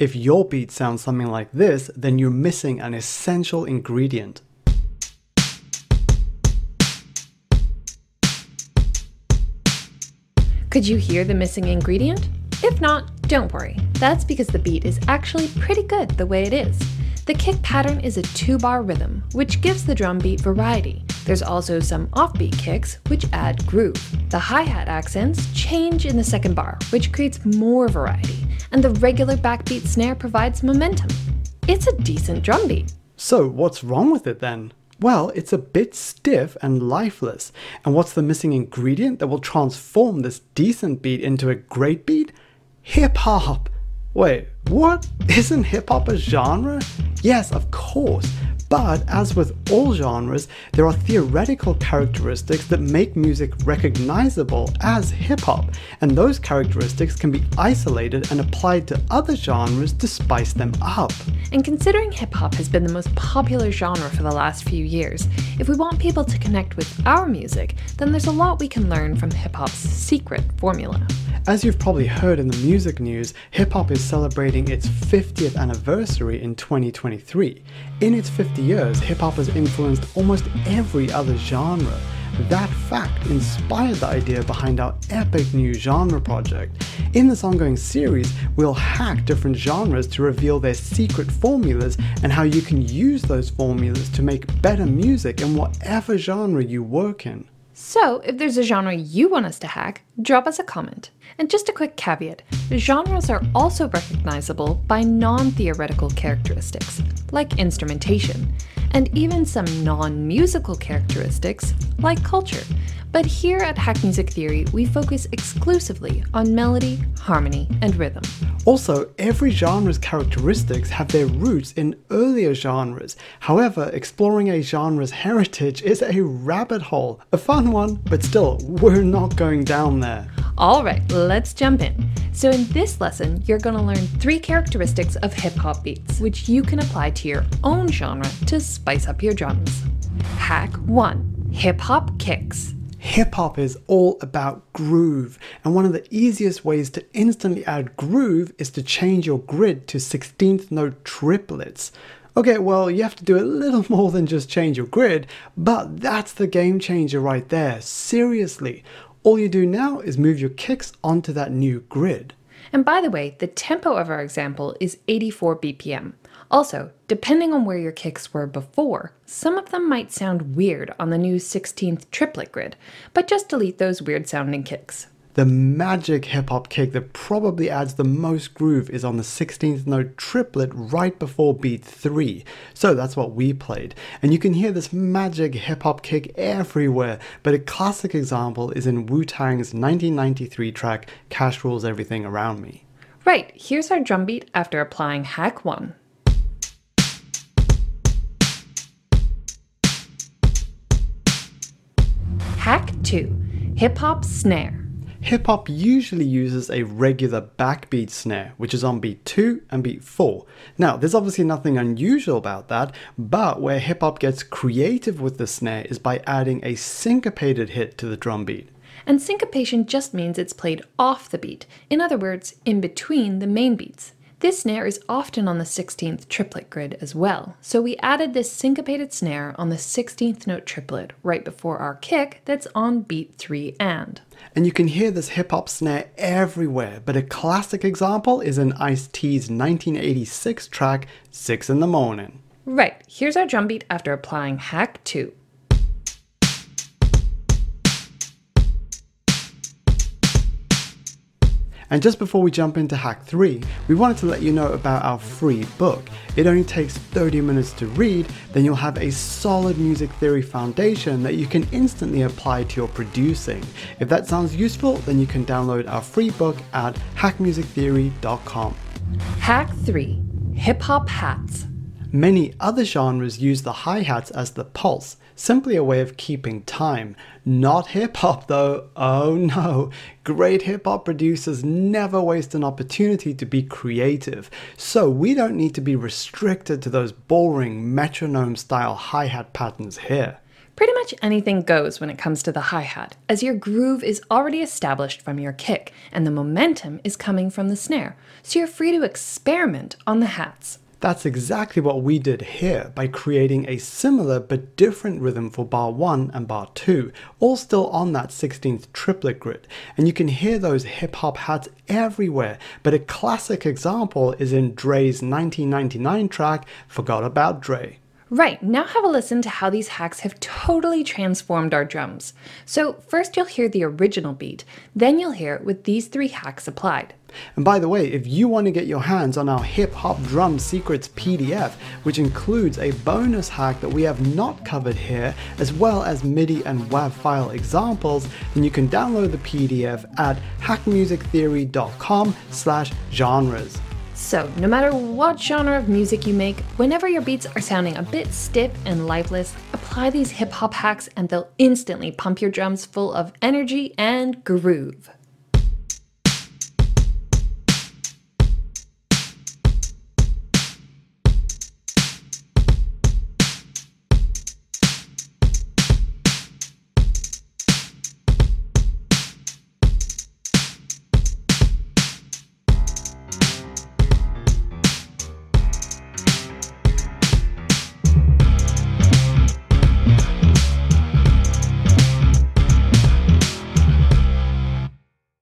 If your beat sounds something like this, then you're missing an essential ingredient. Could you hear the missing ingredient? If not, don't worry. That's because the beat is actually pretty good the way it is. The kick pattern is a two bar rhythm, which gives the drum beat variety. There's also some offbeat kicks, which add groove. The hi hat accents change in the second bar, which creates more variety. And the regular backbeat snare provides momentum. It's a decent drum beat. So, what's wrong with it then? Well, it's a bit stiff and lifeless. And what's the missing ingredient that will transform this decent beat into a great beat? Hip hop! Wait, what? Isn't hip hop a genre? Yes, of course. But as with all genres, there are theoretical characteristics that make music recognizable as hip hop, and those characteristics can be isolated and applied to other genres to spice them up. And considering hip hop has been the most popular genre for the last few years, if we want people to connect with our music, then there's a lot we can learn from hip hop's secret formula. As you've probably heard in the music news, hip hop is celebrating its 50th anniversary in 2023. In its 50 years, hip hop has influenced almost every other genre. That fact inspired the idea behind our epic new genre project. In this ongoing series, we'll hack different genres to reveal their secret formulas and how you can use those formulas to make better music in whatever genre you work in. So, if there's a genre you want us to hack, drop us a comment. And just a quick caveat genres are also recognizable by non theoretical characteristics, like instrumentation, and even some non musical characteristics, like culture. But here at Hack Music Theory, we focus exclusively on melody, harmony, and rhythm. Also, every genre's characteristics have their roots in earlier genres. However, exploring a genre's heritage is a rabbit hole. A fun one, but still, we're not going down there. Alright, let's jump in. So, in this lesson, you're going to learn three characteristics of hip hop beats, which you can apply to your own genre to spice up your drums. Hack 1 Hip hop kicks. Hip hop is all about groove, and one of the easiest ways to instantly add groove is to change your grid to 16th note triplets. Okay, well, you have to do a little more than just change your grid, but that's the game changer right there. Seriously. All you do now is move your kicks onto that new grid. And by the way, the tempo of our example is 84 BPM. Also, depending on where your kicks were before, some of them might sound weird on the new 16th triplet grid, but just delete those weird sounding kicks. The magic hip hop kick that probably adds the most groove is on the 16th note triplet right before beat 3. So that's what we played. And you can hear this magic hip hop kick everywhere, but a classic example is in Wu Tang's 1993 track Cash Rules Everything Around Me. Right, here's our drum beat after applying hack 1. Hack 2 Hip Hop Snare. Hip hop usually uses a regular backbeat snare, which is on beat 2 and beat 4. Now, there's obviously nothing unusual about that, but where hip hop gets creative with the snare is by adding a syncopated hit to the drum beat. And syncopation just means it's played off the beat, in other words, in between the main beats. This snare is often on the 16th triplet grid as well, so we added this syncopated snare on the 16th note triplet right before our kick that's on beat 3 and. And you can hear this hip hop snare everywhere, but a classic example is in Ice T's 1986 track 6 in the Morning. Right, here's our drum beat after applying hack 2. And just before we jump into hack 3, we wanted to let you know about our free book. It only takes 30 minutes to read, then you'll have a solid music theory foundation that you can instantly apply to your producing. If that sounds useful, then you can download our free book at hackmusictheory.com. Hack 3 Hip Hop Hats. Many other genres use the hi hats as the pulse, simply a way of keeping time. Not hip hop though, oh no. Great hip hop producers never waste an opportunity to be creative, so we don't need to be restricted to those boring metronome style hi hat patterns here. Pretty much anything goes when it comes to the hi hat, as your groove is already established from your kick, and the momentum is coming from the snare, so you're free to experiment on the hats. That's exactly what we did here by creating a similar but different rhythm for bar 1 and bar 2, all still on that 16th triplet grid. And you can hear those hip hop hats everywhere, but a classic example is in Dre's 1999 track, Forgot About Dre. Right, now have a listen to how these hacks have totally transformed our drums. So, first you'll hear the original beat, then you'll hear it with these three hacks applied. And by the way, if you want to get your hands on our Hip Hop Drum Secrets PDF, which includes a bonus hack that we have not covered here, as well as MIDI and WAV file examples, then you can download the PDF at hackmusictheory.com slash genres. So, no matter what genre of music you make, whenever your beats are sounding a bit stiff and lifeless, apply these hip hop hacks and they'll instantly pump your drums full of energy and groove.